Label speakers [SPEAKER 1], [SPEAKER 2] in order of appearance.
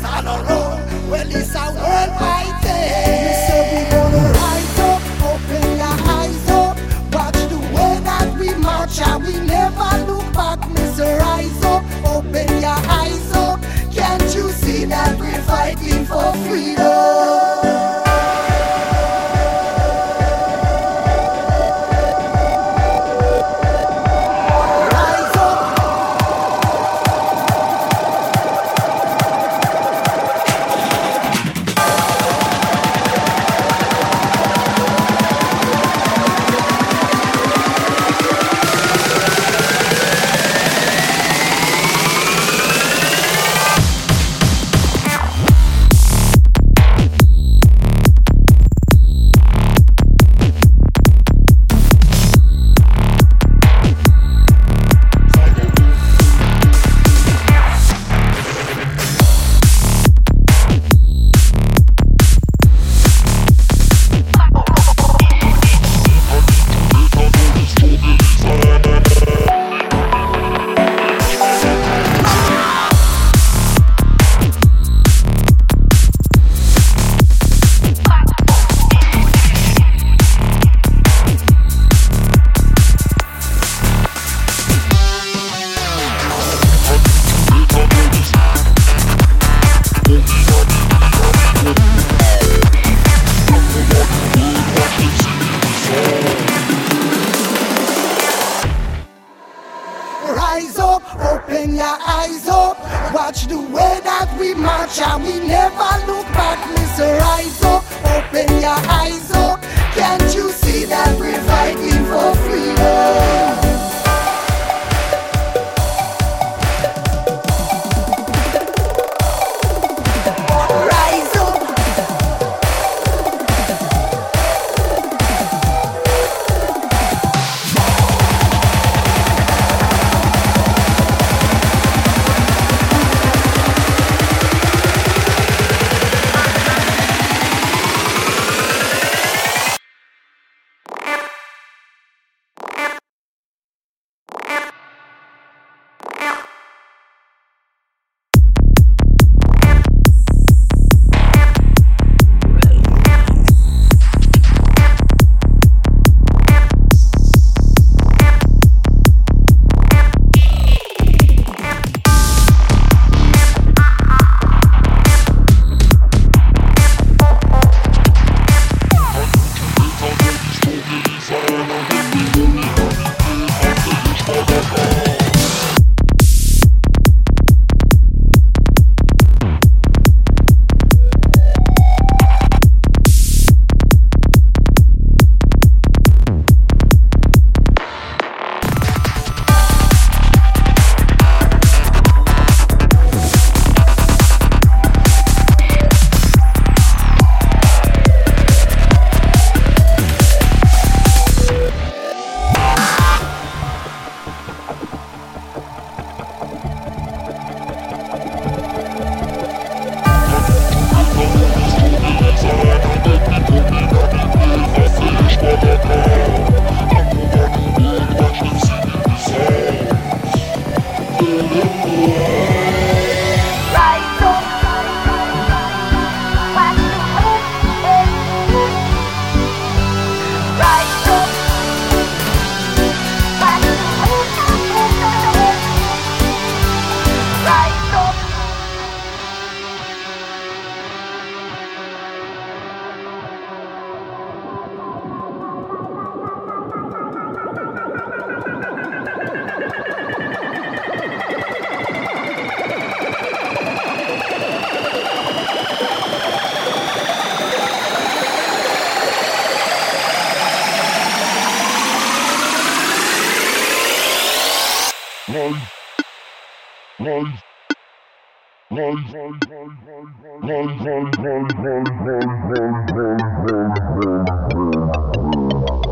[SPEAKER 1] I don't know. The way that we march and we never look back. live, live, live, live, live, live,
[SPEAKER 2] live,